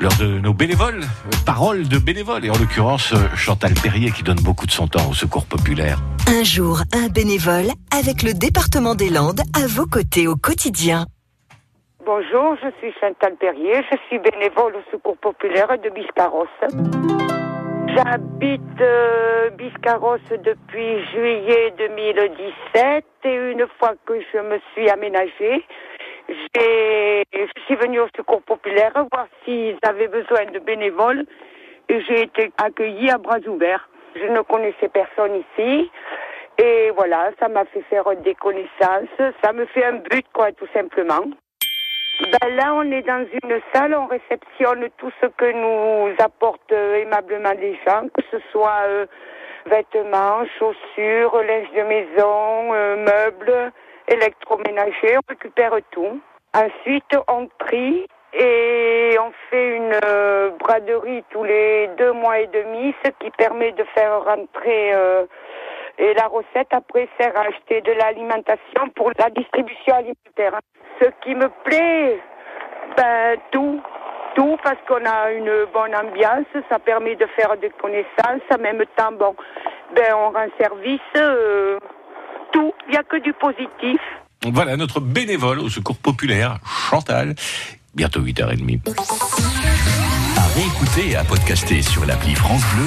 L'heure de nos bénévoles, paroles de bénévoles, et en l'occurrence euh, Chantal Perrier qui donne beaucoup de son temps au secours populaire. Un jour, un bénévole avec le département des Landes à vos côtés au quotidien. Bonjour, je suis Chantal Perrier, je suis bénévole au Secours populaire de Biscarrosse. J'habite euh, Biscarrosse depuis juillet 2017 et une fois que je me suis aménagée, je suis venue au Secours populaire voir s'ils avaient besoin de bénévoles et j'ai été accueillie à bras ouverts. Je ne connaissais personne ici et voilà, ça m'a fait faire des connaissances, ça me fait un but quoi tout simplement. Ben là, on est dans une salle, on réceptionne tout ce que nous apportent euh, aimablement les gens, que ce soit euh, vêtements, chaussures, linge de maison, euh, meubles, électroménager, on récupère tout. Ensuite, on trie et on fait une euh, braderie tous les deux mois et demi, ce qui permet de faire rentrer euh, la recette après sert à acheter de l'alimentation pour la distribution alimentaire. Ce qui me plaît, ben tout, tout parce qu'on a une bonne ambiance, ça permet de faire des connaissances, en même temps, bon, ben on rend service, euh, que du positif. Voilà notre bénévole au secours populaire, Chantal. Bientôt 8h30. À réécouter et à podcaster sur l'appli France Bleu